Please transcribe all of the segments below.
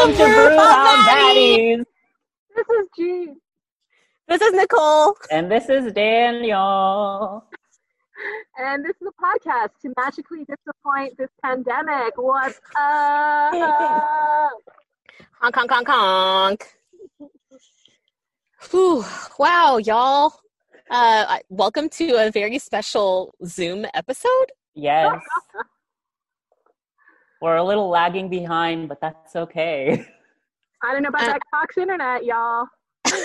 Welcome to Bruja Baddies. This is Jean. This is Nicole. And this is Daniel. And this is a podcast to magically disappoint this pandemic. What's up? Honk, honk, honk, honk. Whew. Wow, y'all. Uh, welcome to a very special Zoom episode. Yes. We're a little lagging behind, but that's okay. I don't know about Uh, that Cox internet, y'all.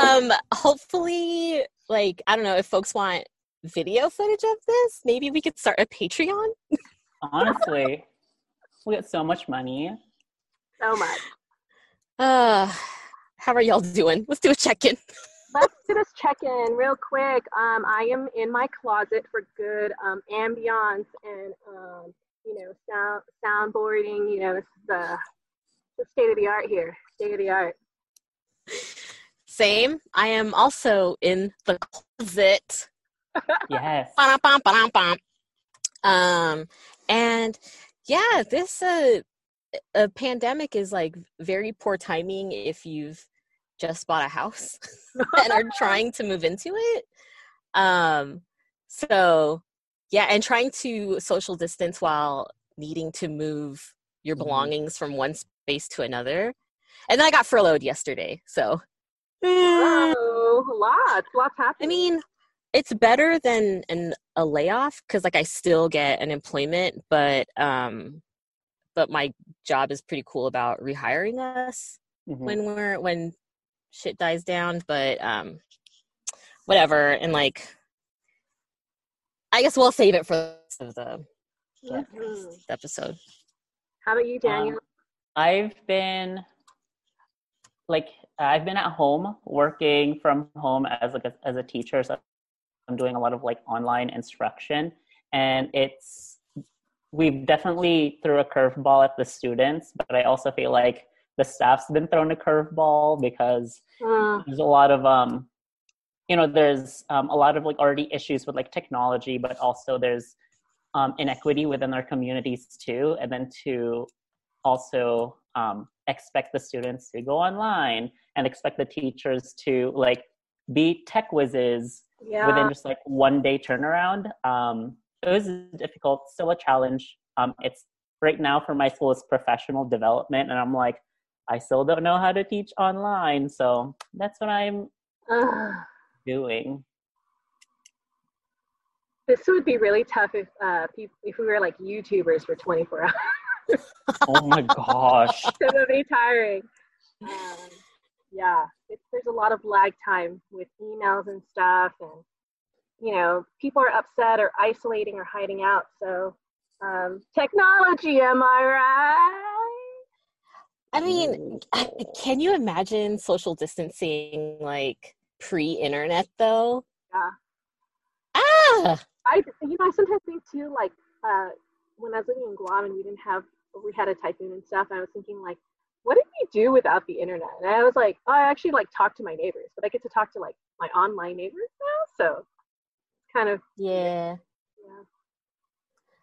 Um, hopefully, like, I don't know if folks want video footage of this, maybe we could start a Patreon. Honestly, we get so much money. So much. Uh, how are y'all doing? Let's do a check in. Let's do this check-in real quick. Um, I am in my closet for good um, ambiance and um, you know sound soundboarding. You know, this is the, the state of the art here. State of the art. Same. I am also in the closet. Yes. Ba-dum, bum, ba-dum. Um, and yeah, this uh, a pandemic is like very poor timing if you've just bought a house and are trying to move into it. Um, so yeah, and trying to social distance while needing to move your Mhm. belongings from one space to another. And then I got furloughed yesterday, so. Oh, lots, lots I mean, it's better than an a layoff because like I still get an employment, but um, but my job is pretty cool about rehiring us Mhm. when we're when shit dies down. But um, whatever, and like, I guess we'll save it for the rest of the Yeah. Mhm. episode. How about you, Daniel? Um, I've been like I've been at home working from home as like a, as a teacher. So I'm doing a lot of like online instruction, and it's we've definitely threw a curveball at the students, but I also feel like the staff's been thrown a curveball because Uh, there's a lot of um you know there's um, a lot of like already issues with like technology but also there's um, inequity within our communities too and then to also um, expect the students to go online and expect the teachers to like be tech whizzes yeah. within just like one day turnaround. Um, it was difficult still a challenge. Um, it's right now for my school is professional development and i'm like i still don't know how to teach online so that's what i'm doing this would be really tough if uh, peop if we were like YouTubers for 24 hours. oh my gosh that would be tiring. Um, yeah, it's, there's a lot of lag time with emails and stuff, and you know, people are upset or isolating or hiding out. So, um, technology, am I right? I mean, can you imagine social distancing like pre-internet though? Yeah. Ah, I, you know, I sometimes think too, like uh, when I was living in Guam and we didn't have, we had a typhoon and stuff. And I was thinking, like, what did we do without the internet? And I was like, oh, I actually like talk to my neighbors, but I get to talk to like my online neighbors now. So, kind of, yeah. yeah.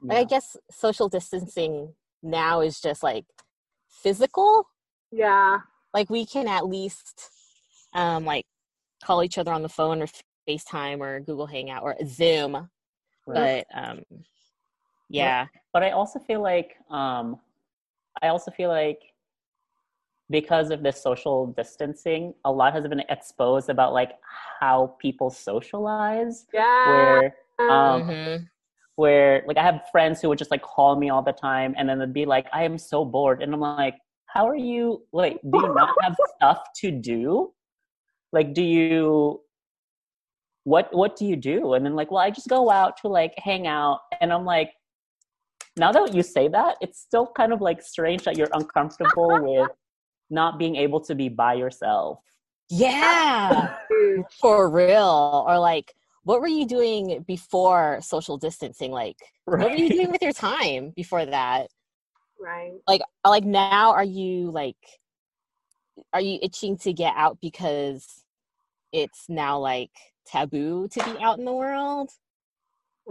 Like, I guess social distancing now is just like physical. Yeah. Like we can at least um like call each other on the phone or FaceTime or Google Hangout or Zoom. Right. But um yeah. but i also feel like um i also feel like because of this social distancing a lot has been exposed about like how people socialize Yeah. where um Mhm. where like I have friends who would just like call me all the time and then they'd be like, I am so bored. And I'm like, how are you like do you not have stuff to do? Like do you what what do you do? And then like, well, I just go out to like hang out and I'm like now that you say that, it's still kind of like strange that you're uncomfortable with not being able to be by yourself. Yeah. For real. Or like what were you doing before social distancing? Like what were you doing with your time before that? Right. like uh, like now are you like are you itching to get out because it's now like taboo to be out in the world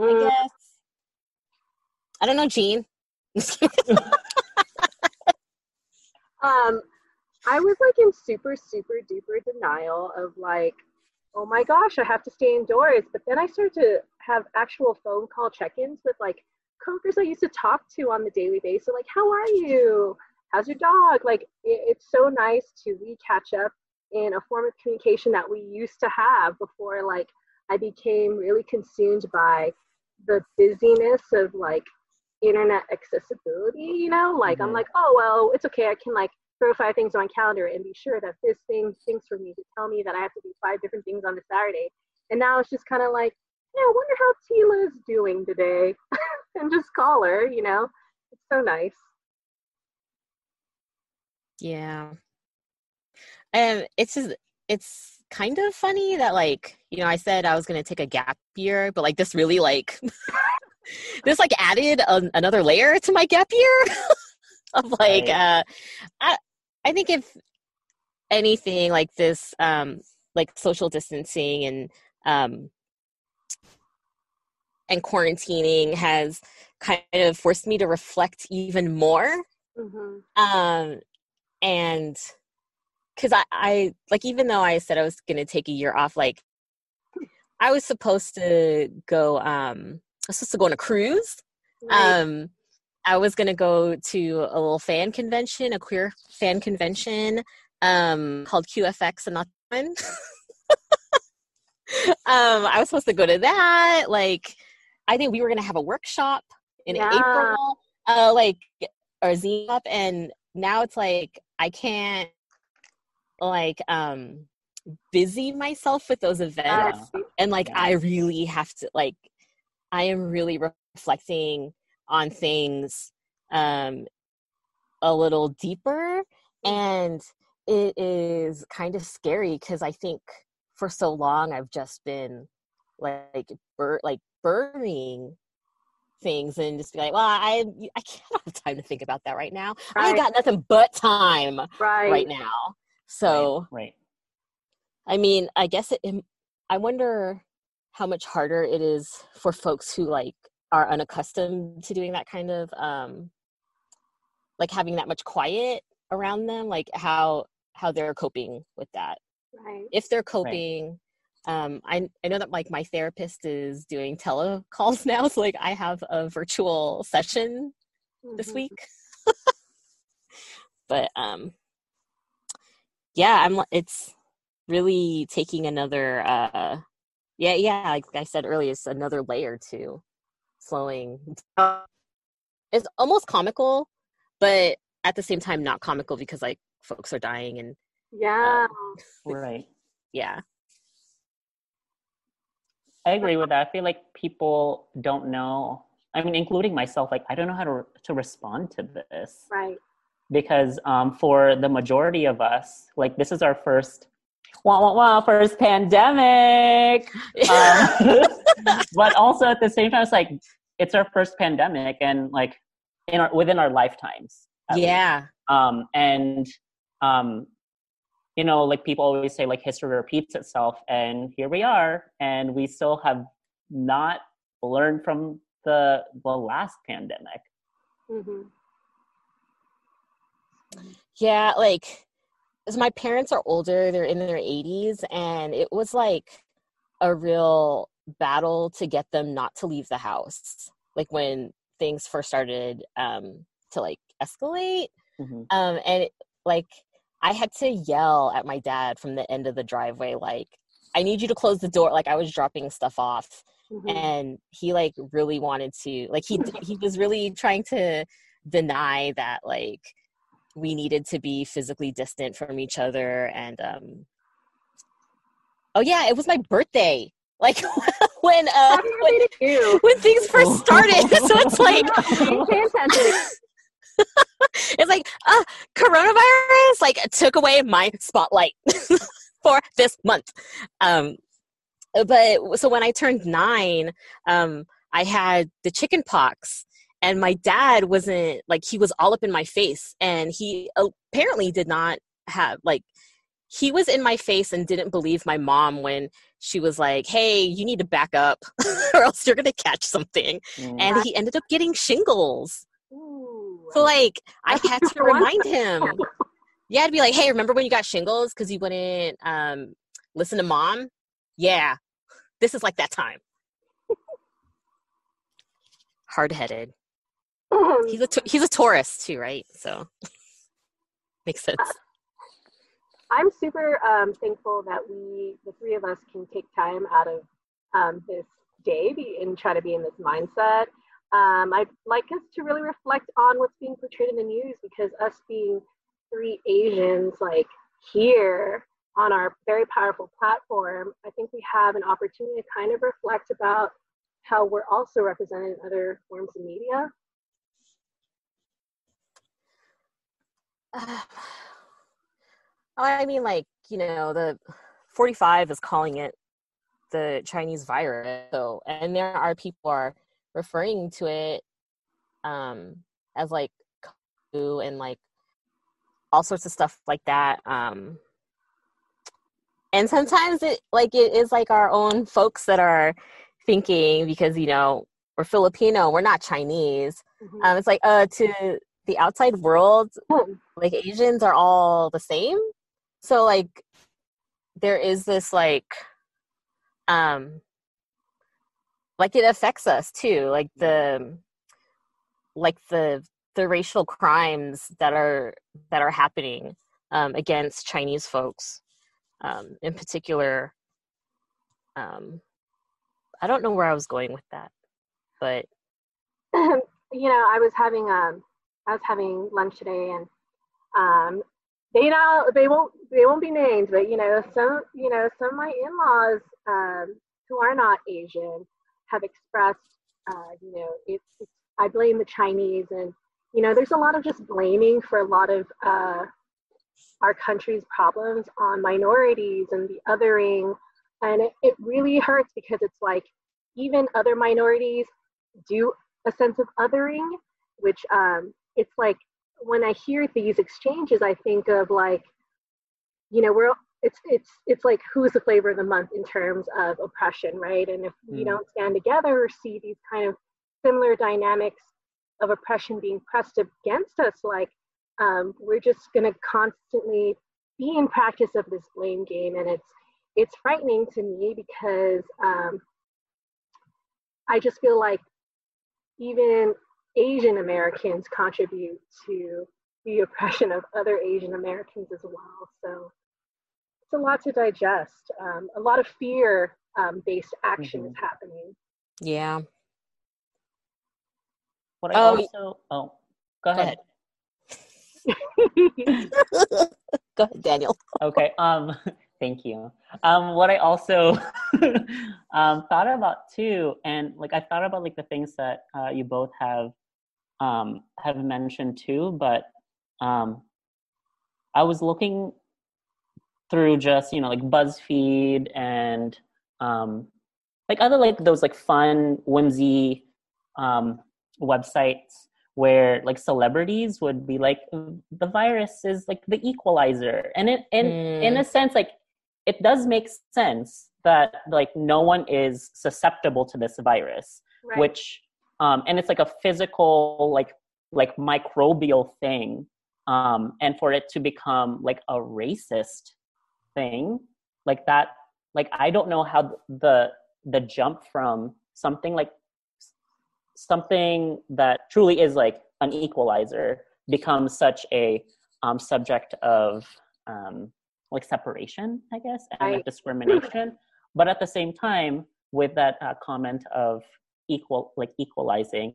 i Mm, guess i don't know jean um, I was like in super, super duper denial of like, oh my gosh, I have to stay indoors. But then I started to have actual phone call check-ins with like coworkers I used to talk to on the daily basis. Like, how are you? How's your dog? Like, it, it's so nice to re-catch up in a form of communication that we used to have before like I became really consumed by the busyness of like internet accessibility, you know? Like mm-hmm. I'm like, oh well, it's okay. I can like throw five things on calendar and be sure that this thing thinks for me to tell me that I have to do five different things on a Saturday. And now it's just kind of like, yeah, I wonder how Tila's doing today. and just call her, you know? It's so nice. Yeah. And it's just it's kind of funny that like, you know, I said I was gonna take a gap year, but like this really like this like added a, another layer to my gap year of like right. uh I I think if anything like this um like social distancing and um and quarantining has kind of forced me to reflect even more mm-hmm. um and because I, I like even though i said i was going to take a year off like i was supposed to go um i was supposed to go on a cruise right. um i was going to go to a little fan convention a queer fan convention um called qfx and not one um i was supposed to go to that like i think we were going to have a workshop in yeah. april uh like or z up and now it's like i can't like um busy myself with those events yeah. and like yeah. i really have to like i am really reflecting on things um a little deeper and it is kind of scary because i think for so long i've just been like bur- like burning things and just be like, well, I I can't have time to think about that right now. Right. I got nothing but time right, right now. So, right. right. I mean, I guess it, it, I wonder how much harder it is for folks who like are unaccustomed to doing that kind of um like having that much quiet around them, like how how they're coping with that. Right. If they're coping um, I, I know that like my therapist is doing telecalls now so like i have a virtual session mm-hmm. this week but um yeah i'm it's really taking another uh yeah yeah like i said earlier it's another layer to slowing it's almost comical but at the same time not comical because like folks are dying and yeah um, right yeah I agree with that. I feel like people don't know. I mean, including myself, like I don't know how to to respond to this. Right. Because um, for the majority of us, like this is our first, wah wah wah, first pandemic. um, but also at the same time, it's like it's our first pandemic, and like in our within our lifetimes. Yeah. Least. Um, and um, you know, like people always say, like history repeats itself, and here we are, and we still have not learned from the the last pandemic. Mm-hmm. Yeah, like, as my parents are older; they're in their eighties, and it was like a real battle to get them not to leave the house. Like when things first started um, to like escalate, mm-hmm. um, and it, like I had to yell at my dad from the end of the driveway, like, I need you to close the door. Like I was dropping stuff off. Mm-hmm. And he like really wanted to like he he was really trying to deny that like we needed to be physically distant from each other and um oh yeah it was my birthday. Like when uh when, when things first started. So it's like it's like, uh, coronavirus like took away my spotlight for this month. Um, but so when I turned nine, um, I had the chicken pox and my dad wasn't like he was all up in my face and he apparently did not have like he was in my face and didn't believe my mom when she was like hey you need to back up or else you're gonna catch something mm. and he ended up getting shingles Ooh. So like I had to remind him. Yeah, it'd be like, hey, remember when you got shingles because you wouldn't um, listen to mom? Yeah, this is like that time. Hard headed. He's a he's a Taurus too, right? So makes sense. I'm super um, thankful that we, the three of us, can take time out of um, this day and try to be in this mindset. Um, I'd like us to really reflect on what's being portrayed in the news because us being three Asians, like here on our very powerful platform, I think we have an opportunity to kind of reflect about how we're also represented in other forms of media. Uh, I mean, like, you know, the 45 is calling it the Chinese virus. So, and there are people are referring to it um, as like and like all sorts of stuff like that. Um, and sometimes it like it is like our own folks that are thinking because you know we're Filipino, we're not Chinese. Mm-hmm. Um, it's like uh to the outside world, hmm. like Asians are all the same so like there is this like um like it affects us too like the like the the racial crimes that are that are happening um, against Chinese folks, um, in particular. Um, I don't know where I was going with that, but you know, I was having um, I was having lunch today, and um, they now they won't they won't be named, but you know some you know some of my in-laws um, who are not Asian have expressed uh, you know it's, it's I blame the Chinese and you know there's a lot of just blaming for a lot of uh, our country's problems on minorities and the othering. And it, it really hurts because it's like even other minorities do a sense of othering which um, it's like when I hear these exchanges, I think of like, you know, we're it's it's it's like who's the flavor of the month in terms of oppression, right? And if we mm. don't stand together or see these kind of similar dynamics of oppression being pressed against us, like um, we're just going to constantly be in practice of this blame game, and it's it's frightening to me because um, I just feel like even Asian Americans contribute to the oppression of other Asian Americans as well. So it's a lot to digest. Um, a lot of fear um, based action mm-hmm. is happening. Yeah. What I oh, also, oh, go ahead. Go ahead. go ahead, Daniel. okay. Um, thank you. Um, what I also um, thought about too, and like I thought about like the things that uh, you both have um, have mentioned too, but um, I was looking through just you know like BuzzFeed and um, like other like those like fun whimsy um, websites where like celebrities would be like the virus is like the equalizer and it in mm. in a sense like it does make sense that like no one is susceptible to this virus right. which um, and it's like a physical like like microbial thing um, and for it to become like a racist thing like that like i don't know how the the jump from something like something that truly is like an equalizer becomes such a um, subject of um, like separation i guess and like discrimination. But at the same time with that uh, comment of equal like equalizing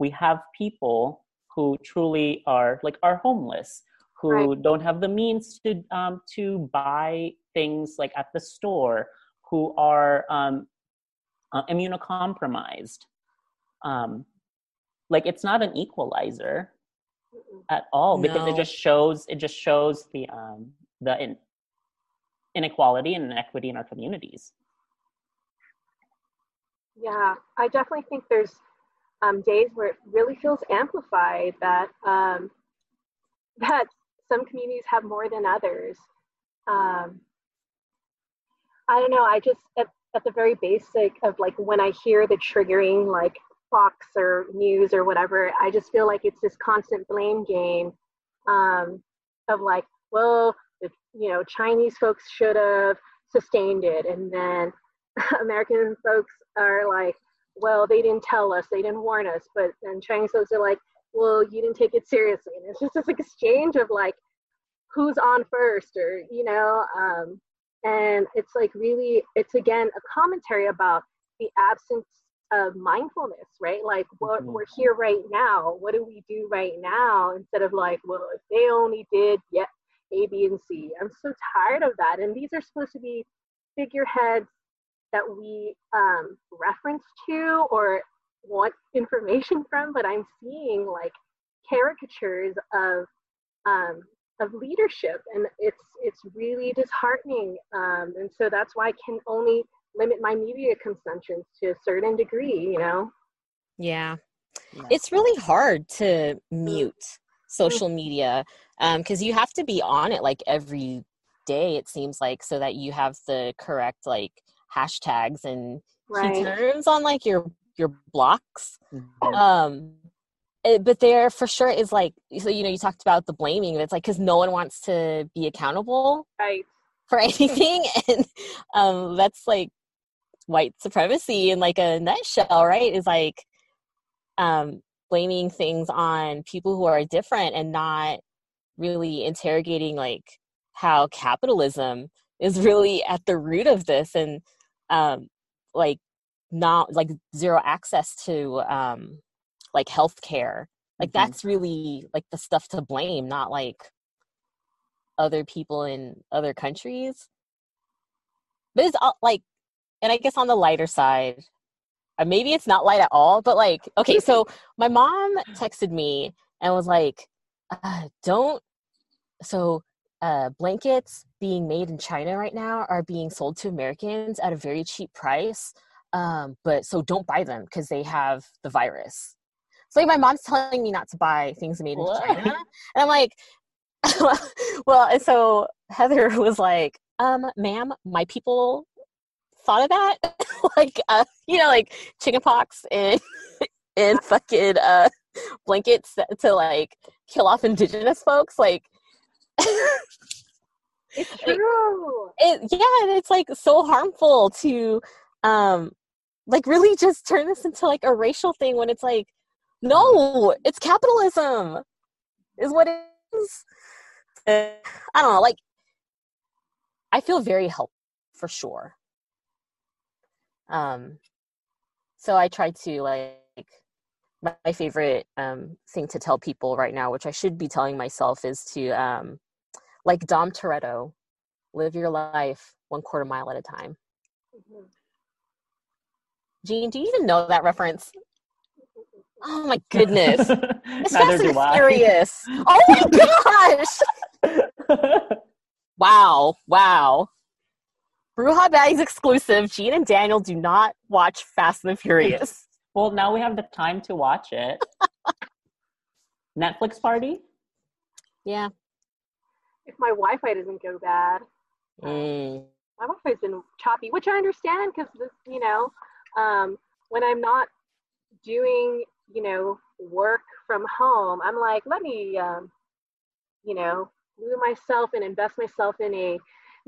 we have people who truly are like are homeless who right. don't have the means to um, to buy things like at the store who are um, uh, immunocompromised um, like it's not an equalizer at all because no. it just shows it just shows the um the in, inequality and inequity in our communities yeah, I definitely think there's um, days where it really feels amplified that um, that some communities have more than others. Um, I don't know. I just at, at the very basic of like when I hear the triggering like Fox or news or whatever, I just feel like it's this constant blame game um, of like, well, the, you know, Chinese folks should have sustained it. And then American folks are like, well, they didn't tell us, they didn't warn us. But then Chinese folks are like, well, you didn't take it seriously. And it's just this exchange of like, who's on first, or, you know, um, and it's like really, it's again a commentary about the absence of mindfulness, right? Like, what mm-hmm. we're here right now. What do we do right now instead of like, well, if they only did yet A, B, and C. I'm so tired of that. And these are supposed to be figureheads that we um, reference to or want information from, but I'm seeing like caricatures of um, of leadership, and it's it's really disheartening. Um, and so that's why I can only limit my media consumption to a certain degree. You know. Yeah, yeah. it's really hard to mute social media because um, you have to be on it like every day. It seems like so that you have the correct like hashtags and right. key terms on like your your blocks. Mm-hmm. Um, it, but there for sure is like so you know you talked about the blaming. It's like because no one wants to be accountable right. for anything, and um, that's like white supremacy in like a nutshell, right? Is like um, blaming things on people who are different and not really interrogating like how capitalism is really at the root of this and um, like not like zero access to um, like health care like mm-hmm. that's really like the stuff to blame not like other people in other countries but it's all like and i guess on the lighter side uh, maybe it's not light at all but like okay so my mom texted me and was like uh, don't so uh, blankets being made in China right now are being sold to Americans at a very cheap price. Um, but so don't buy them because they have the virus. So like my mom's telling me not to buy things made in? China, and I'm like, well, and so Heather was like, um, ma'am, my people thought of that, like, uh, you know, like chickenpox and and fucking uh blankets to like kill off indigenous folks, like it's true. It, yeah, it's like so harmful to um like really just turn this into like a racial thing when it's like no, it's capitalism is what it is. I don't know, like I feel very helpful for sure. Um so I try to like my favorite um, thing to tell people right now, which I should be telling myself, is to um, like Dom Toretto, live your life one quarter mile at a time. Mm-hmm. Jean, do you even know that reference? Oh my goodness. It's Fast and Furious. Oh my gosh. wow. Wow. Bruja Baddies exclusive. Jean and Daniel do not watch Fast and Furious. Well, now we have the time to watch it. Netflix party? Yeah if my Wi-Fi doesn't go bad. Mm. My Wi-Fi's been choppy, which I understand because you know, um, when I'm not doing you know work from home, I'm like, let me um, you know glue myself and invest myself in a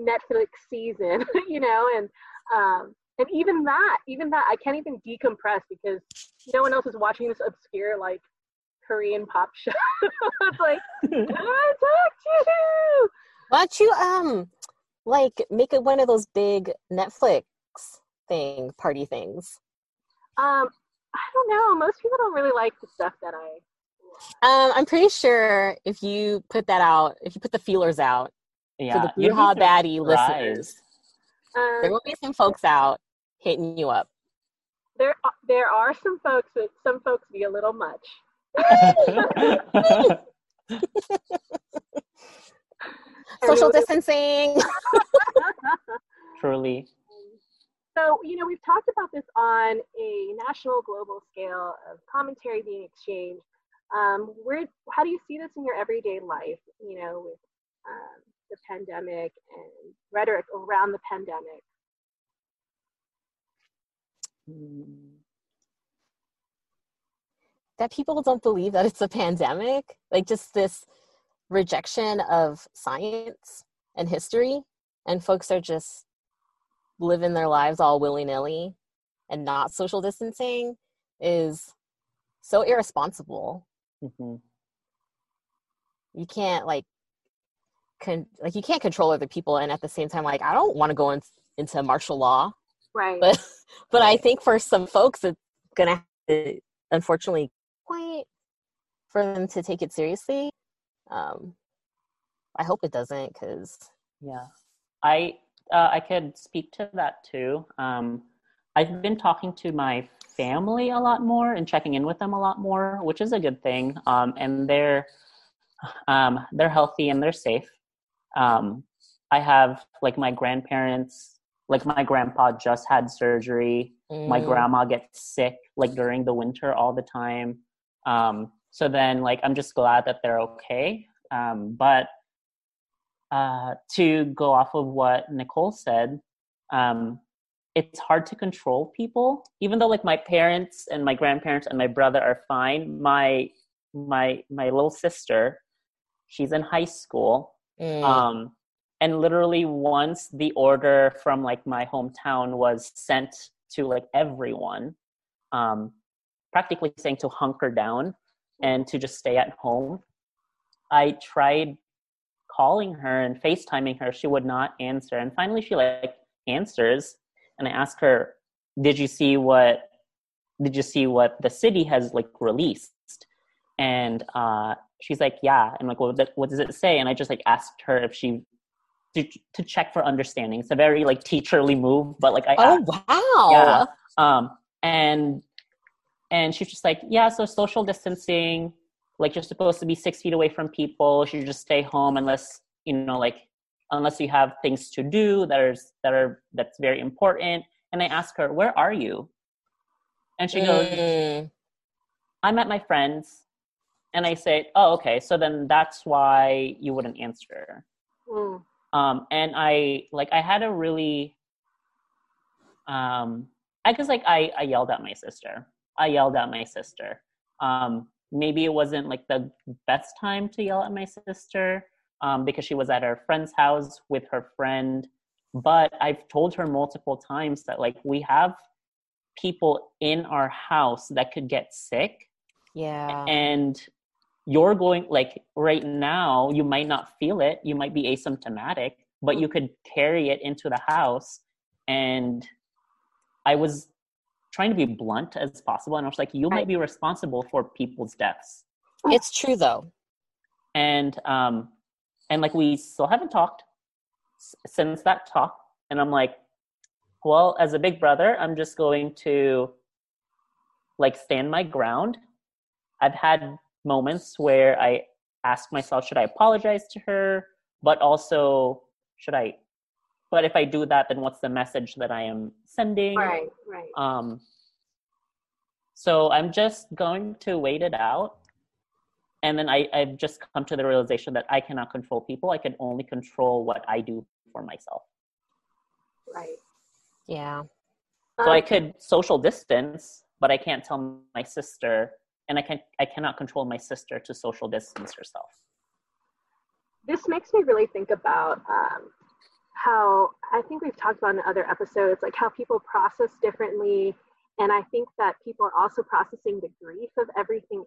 Netflix season, you know, and um, and even that, even that, I can't even decompress because no one else is watching this obscure like Korean pop show. it's like, I talk to you. Why don't you um like make it one of those big Netflix thing party things? Um, I don't know. Most people don't really like the stuff that I. Um, I'm pretty sure if you put that out, if you put the feelers out yeah, for the Bruja Baddie listeners, um, there will be some folks out hitting you up. There, there are some folks, but some folks be a little much. Social distancing. Truly. So, you know, we've talked about this on a national, global scale of commentary being exchanged. Um, where, how do you see this in your everyday life, you know, with um, the pandemic and rhetoric around the pandemic? Mm that people don't believe that it's a pandemic like just this rejection of science and history, and folks are just living their lives all willy nilly and not social distancing is so irresponsible. hmm You can't like, con- like you can't control other people, and at the same time, like I don't want to go in- into martial law, Right. but but I think for some folks, it's gonna have to, unfortunately point for them to take it seriously. Um, I hope it doesn't, because Yeah, I uh, I could speak to that too. Um, I've been talking to my family a lot more and checking in with them a lot more, which is a good thing. Um, and they're um, they're healthy and they're safe. Um, I have like my grandparents, like my grandpa just had surgery. My Mm. grandma gets sick like during the winter all the time. Um, so then like I'm just glad that they're okay. Um, but uh, to go off of what Nicole said, um, it's hard to control people. Even though like my parents and my grandparents and my brother are fine, my my my little sister, she's in high school. Mm. Um, and literally once the order from like my hometown was sent to like everyone, um, practically saying to hunker down and to just stay at home. I tried calling her and FaceTiming her. She would not answer. And finally she like answers and I asked her, Did you see what did you see what the city has like released? And uh she's like, Yeah. And like what, what does it say? And I just like asked her if she to, to check for understanding. It's a very like teacherly move, but like I oh asked- wow! Yeah. um and and she's just like yeah so social distancing like you're supposed to be six feet away from people you should just stay home unless you know like unless you have things to do that are that are that's very important and i ask her where are you and she goes Mm. i'm at my friends and i say oh okay so then that's why you wouldn't answer Mm. Um and i like i had a really um i guess like i i yelled at my sister i yelled at my sister um maybe it wasn't like the best time to yell at my sister um because she was at her friend's house with her friend but i've told her multiple times that like we have people in our house that could get sick Yeah. and you're going like right now you might not feel it. You might be asymptomatic but you could carry it into the house. And i was trying to be blunt as possible and i was like you might be responsible for people's deaths. It's true though. and um and like we still haven't talked s- since that talk and i'm like well as a big brother i'm just going to like stand my ground. I've had moments where i ask myself should i apologize to her but also should i but if i do that then what's the message that i am sending Right, right. um, so I'm just going to wait it out. And then I, I've just come to the realization that I cannot control people. I can only control what I do for myself. right. Yeah. So I Um, could social distance, but I can't tell my sister, and I can I cannot control my sister to social distance herself. this makes me really think about um, how I think we've talked about in other episodes, like how people process differently. And I think that people are also processing the grief of everything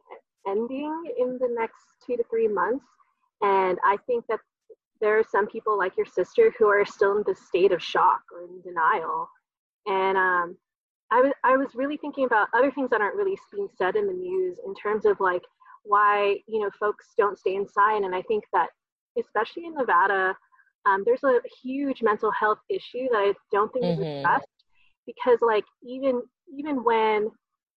ending in the next two to three months. And I think that there are some people like your sister who are still in this state of shock or in denial. And um, I was I was really thinking about other things that aren't really being said in the news in terms of like why you know folks don't stay inside. And I think that especially in Nevada, um, there's a huge mental health issue that I don't think is Mhm. addressed because like even even when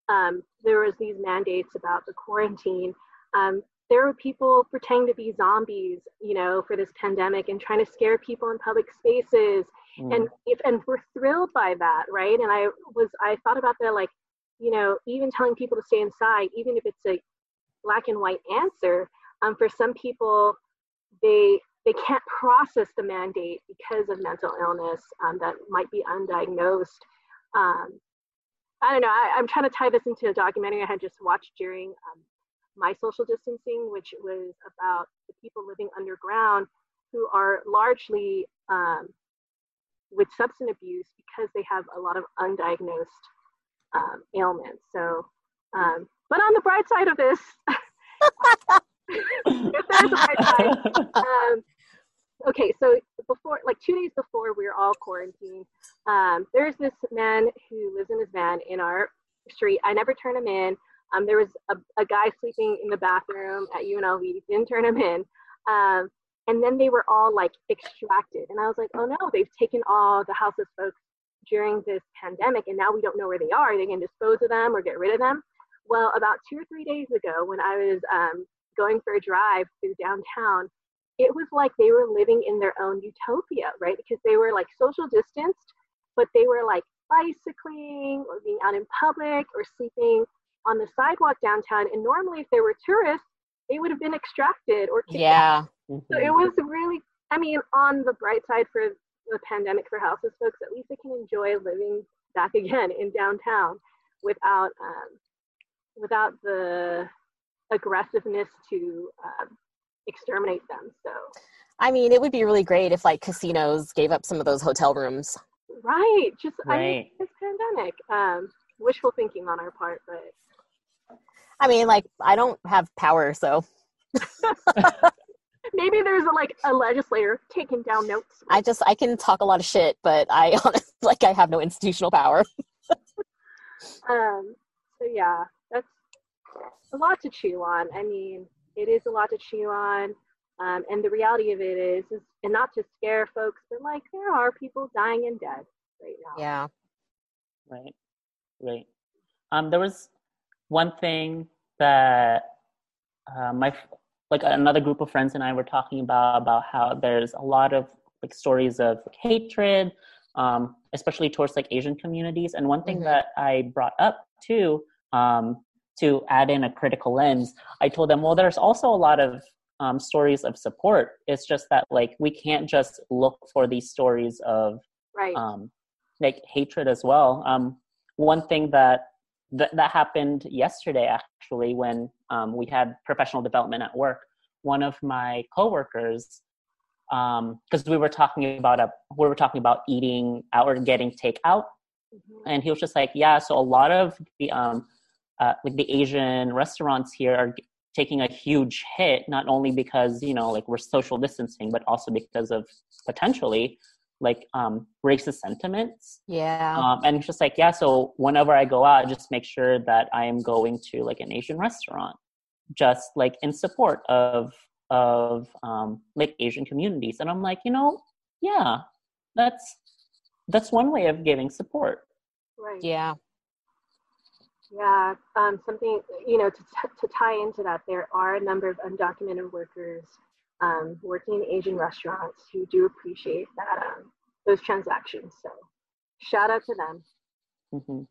um, there was these mandates about the quarantine, um, there were people pretending to be zombies, you know, for this pandemic and trying to scare people in public spaces. Mm. and if and we're thrilled by that right? And i was i thought about that like you know even telling people to stay inside even if it's a black and white answer um, for some people they they can't process the mandate because of mental illness um, that might be undiagnosed. Um, i don't know I, i'm trying to tie this into a documentary i had just watched during um, my social distancing, which was about the people living underground who are largely um, with substance abuse because they have a lot of undiagnosed um, ailments. So, um, but on the bright side of this, if there's a bright side, um, okay, so before, like two days before we were all quarantined, um, there's this man who lives in his van in our street. I never turn him in. Um, there was a, a, guy sleeping in the bathroom at UNLV. Didn't turn him in. Um, and then they were all like extracted. And I was like, oh no, they've taken all the houseless folks during this pandemic, and now we don't know where they are. They can dispose of them or get rid of them. Well, about two or three days ago, when I was um, going for a drive through downtown, it was like they were living in their own utopia, right? Because they were like social distanced, but they were like bicycling or being out in public or sleeping on the sidewalk downtown. And normally, if they were tourists, they would have been extracted or kidnapped. Yeah. So it was really, I mean, on the bright side for the pandemic for houseless folks, at least they can enjoy living back again in downtown without um, without the aggressiveness to um, exterminate them. So, I mean, it would be really great if like casinos gave up some of those hotel rooms. Right. Just right. I mean, it's pandemic. Um, wishful thinking on our part, but I mean, like I don't have power, so. Maybe there's a, like a legislator taking down notes. I just I can talk a lot of shit, but I honestly like I have no institutional power. um. So yeah, that's a lot to chew on. I mean, it is a lot to chew on. Um, and the reality of it is, is, and not to scare folks, but like there are people dying and dead right now. Yeah. Right. Right. Um, there was one thing that uh, my like another group of friends and I were talking about about how there's a lot of like stories of like, hatred, um, especially towards like Asian communities. And one thing mm-hmm. that I brought up too, um, to add in a critical lens, I told them, well, there's also a lot of um, stories of support. It's just that like we can't just look for these stories of right. um, like hatred as well. Um, one thing that that that happened yesterday actually when um, we had professional development at work. One of my coworkers, because um, we were talking about a we were talking about eating out or getting takeout, mm-hmm. and he was just like, "Yeah, so a lot of the um, uh, like the Asian restaurants here are taking a huge hit, not only because you know like we're social distancing, but also because of potentially like um, racist sentiments. Yeah. Um, and it's just like, yeah, so whenever I go out, I just make sure that I am going to like an Asian restaurant, just like in support of of um, like Asian communities. And I'm like, you know, yeah, that's that's one way of giving support. Right. Yeah. Yeah, um, something you know to, t- to tie into that, there are a number of undocumented workers um, working in Asian restaurants who do appreciate that um, those transactions. So shout out to them. Mm-hmm.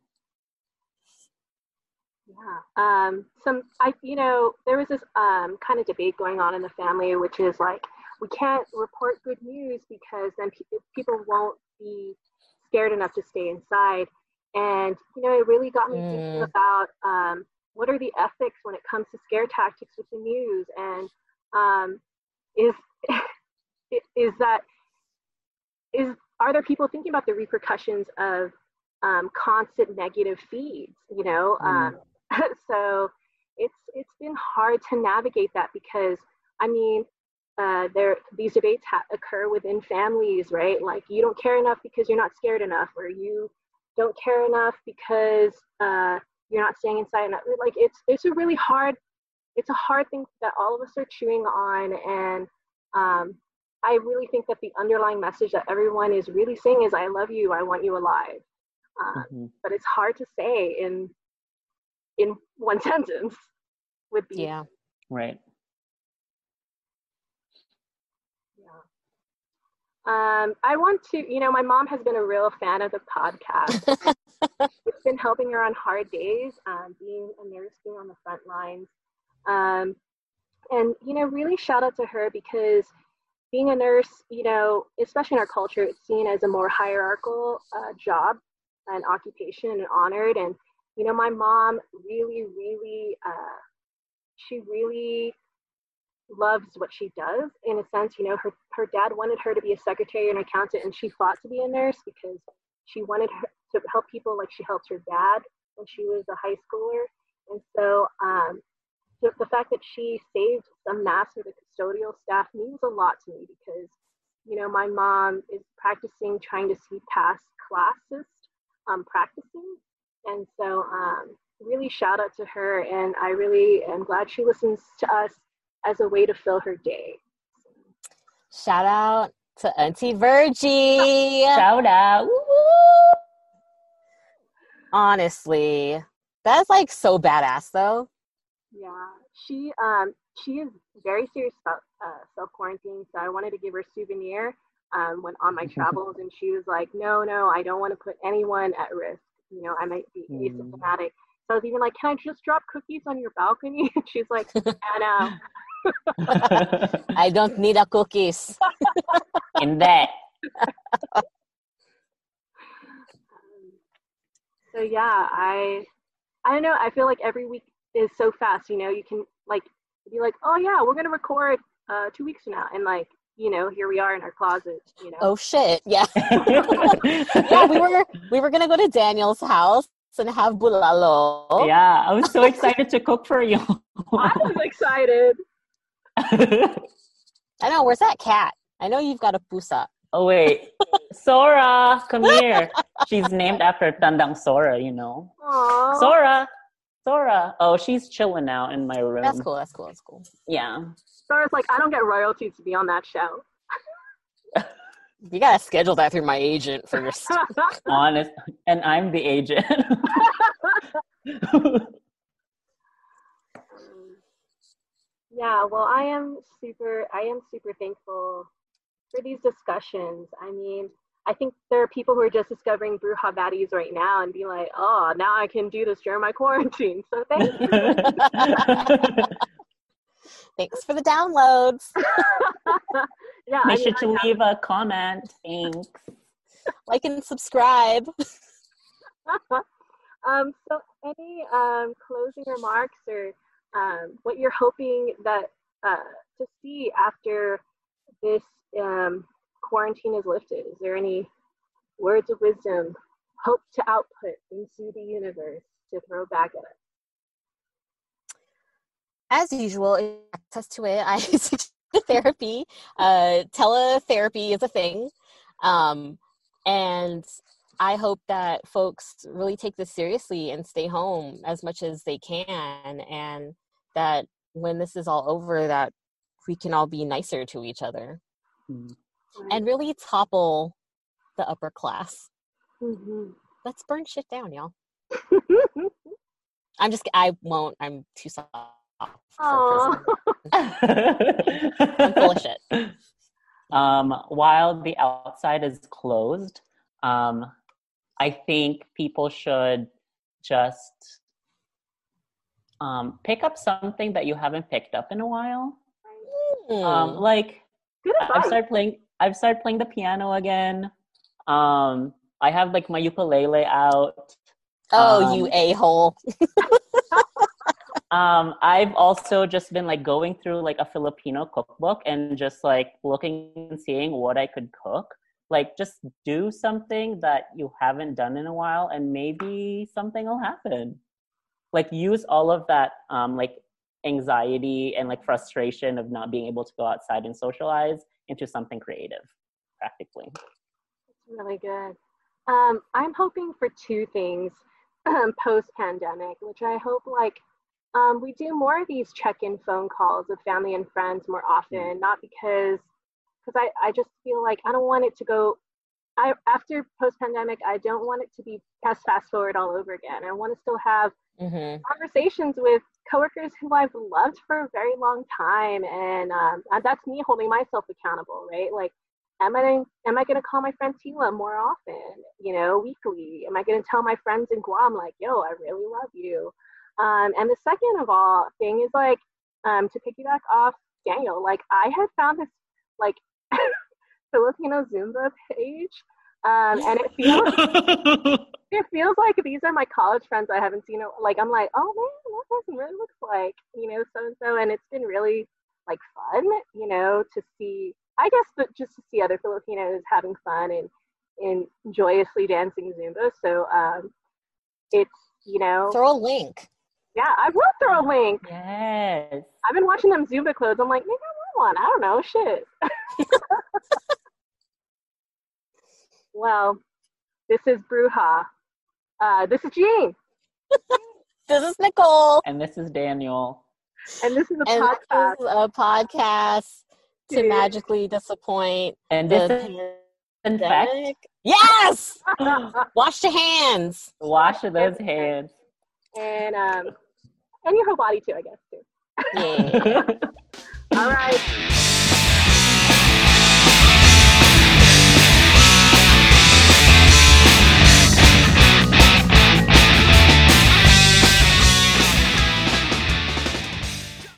Yeah. Um, some I you know there was this um, kind of debate going on in the family, which is like we can't report good news because then pe- people won't be scared enough to stay inside. And you know it really got me mm. thinking about um, what are the ethics when it comes to scare tactics with the news and um, is is that is are there people thinking about the repercussions of um, constant negative feeds you know? Mm. um, so it's it's been hard to navigate that because i mean uh, there these debates ha- occur within families right? Like you don't care enough because you're not scared enough or you don't care enough because uh, you're not staying inside enough. Like it's it's a really hard it's a hard thing that all of us are chewing on and um, I really think that the underlying message that everyone is really saying is, I love you, I want you alive. Uh, mm-hmm. But it's hard to say in in one sentence with the yeah. Right. Yeah. Um i want to you know my mom has been a real fan of the podcast. It's been helping her on hard days um, being a nurse being on the front lines um, and you know really shout out to her because being a nurse you know especially in our culture it's seen as a more hierarchical uh, job and occupation and honored. And you know my mom really really uh, she really loves what she does. In a sense you know her, her dad wanted her to be a secretary and accountant and she fought to be a nurse because she wanted her to help people like she helped her dad when she was a high schooler. And so um, the, the fact that she saved some masks for the custodial staff means a lot to me because you know my mom is practicing trying to see past classist um, practicing and so um, really shout out to her and i really am glad she listens to us as a way to fill her day. Shout out to Auntie Virgie. Shout out. Honestly, that's like so badass though. Yeah, she um she is very serious about uh, self quarantine, so I wanted to give her a souvenir um, when on my travels, and she was like, "No, no, I don't want to put anyone at risk. You know, I might be mm. asymptomatic." So I was even like, "Can I just drop cookies on your balcony?" And she's like, "Anna, I don't need a cookies. In that. so yeah, I I don't know. I feel like every week is so fast. You know, you can like be like, oh yeah, we're gonna record uh, two weeks from now, and like you know, here we are in our closet. You know. Oh shit! Yeah. yeah, we were we were gonna go to Daniel's house and have bulalo. Yeah, I was so excited to cook for you. I was excited. I know. Where's that cat? I know you've got a pusa. Oh wait, Sora, come here. She's named after Tandang Sora, you know. Aww. Sora, Sora. Oh, she's chilling now in my room. That's cool. That's cool. That's cool. Yeah. Sora's like, I don't get royalties to be on that show. you gotta schedule that through my agent first. Honest, and I'm the agent. Yeah, well, I am super. I am super thankful for these discussions. I mean, I think there are people who are just discovering Bruja Baddies right now and be like, oh, now I can do this during my quarantine. So thank you. Thanks for the downloads. yeah, make I mean, sure to leave a comment. Thanks. Like and subscribe. um, so, any um, closing remarks or um, what you're hoping that uh, to see after this um, quarantine is lifted. Is there any words of wisdom, hope to output into the universe to throw back at us? As usual, access to it, I suggest the therapy. Uh, teletherapy is a thing. Um, and I hope that folks really take this seriously and stay home as much as they can and that when this is all over that we can all be nicer to each other mm-hmm. And really topple the upper class. Mm-hmm. Let's burn shit down, y'all. I'm just I won't. I'm too soft. I'm full of shit. Um, while the outside is closed, um, I think people should just um, pick up something that you haven't picked up in a while. Mm. Um, like I've started playing. I've started playing the piano again. Um, I have like my ukulele out. Oh, um, you a hole. um, I've also just been like going through like a Filipino cookbook and just like looking and seeing what I could cook like just do something that you haven't done in a while and maybe something will happen like use all of that um like anxiety and like frustration of not being able to go outside and socialize into something creative practically That's really good um i'm hoping for two things um, post pandemic which i hope like um, we do more of these check-in phone calls with family and friends more often mm. not because because I, I just feel like I don't want it to go I after post pandemic I don't want it to be fast fast forward all over again. I want to still have mm-hmm. conversations with coworkers who I've loved for a very long time, and um, that's me holding myself accountable, right? Like, am I am I gonna call my friend Tila more often? You know, weekly? Am I gonna tell my friends in Guam like, yo, I really love you? Um, and the second of all thing is like um, to piggyback off Daniel, like I had found this like Filipino Zumba page. Um, and it feels it feels like these are my college friends I haven't seen. Like I'm like, oh man, that person really looks like you know so and so, and it's been really like fun, you know, to see. I guess that just to see other Filipinos having fun and and joyously dancing Zumba. So um, it's you know, Throw a link. yeah, I will throw a link. Yes. I've been watching them Zumba clothes. I'm like, maybe I want one. I don't know, shit. well, this is Bruja. Uh, this is Jean, This is Nicole, And this is Daniel. and this is a and podcast. this is a podcast to to- magically disappoint And the this is, pandemic. Yes, wash your hands. wash those hands. and um, and your whole body too, I guess too. Yeah. All right.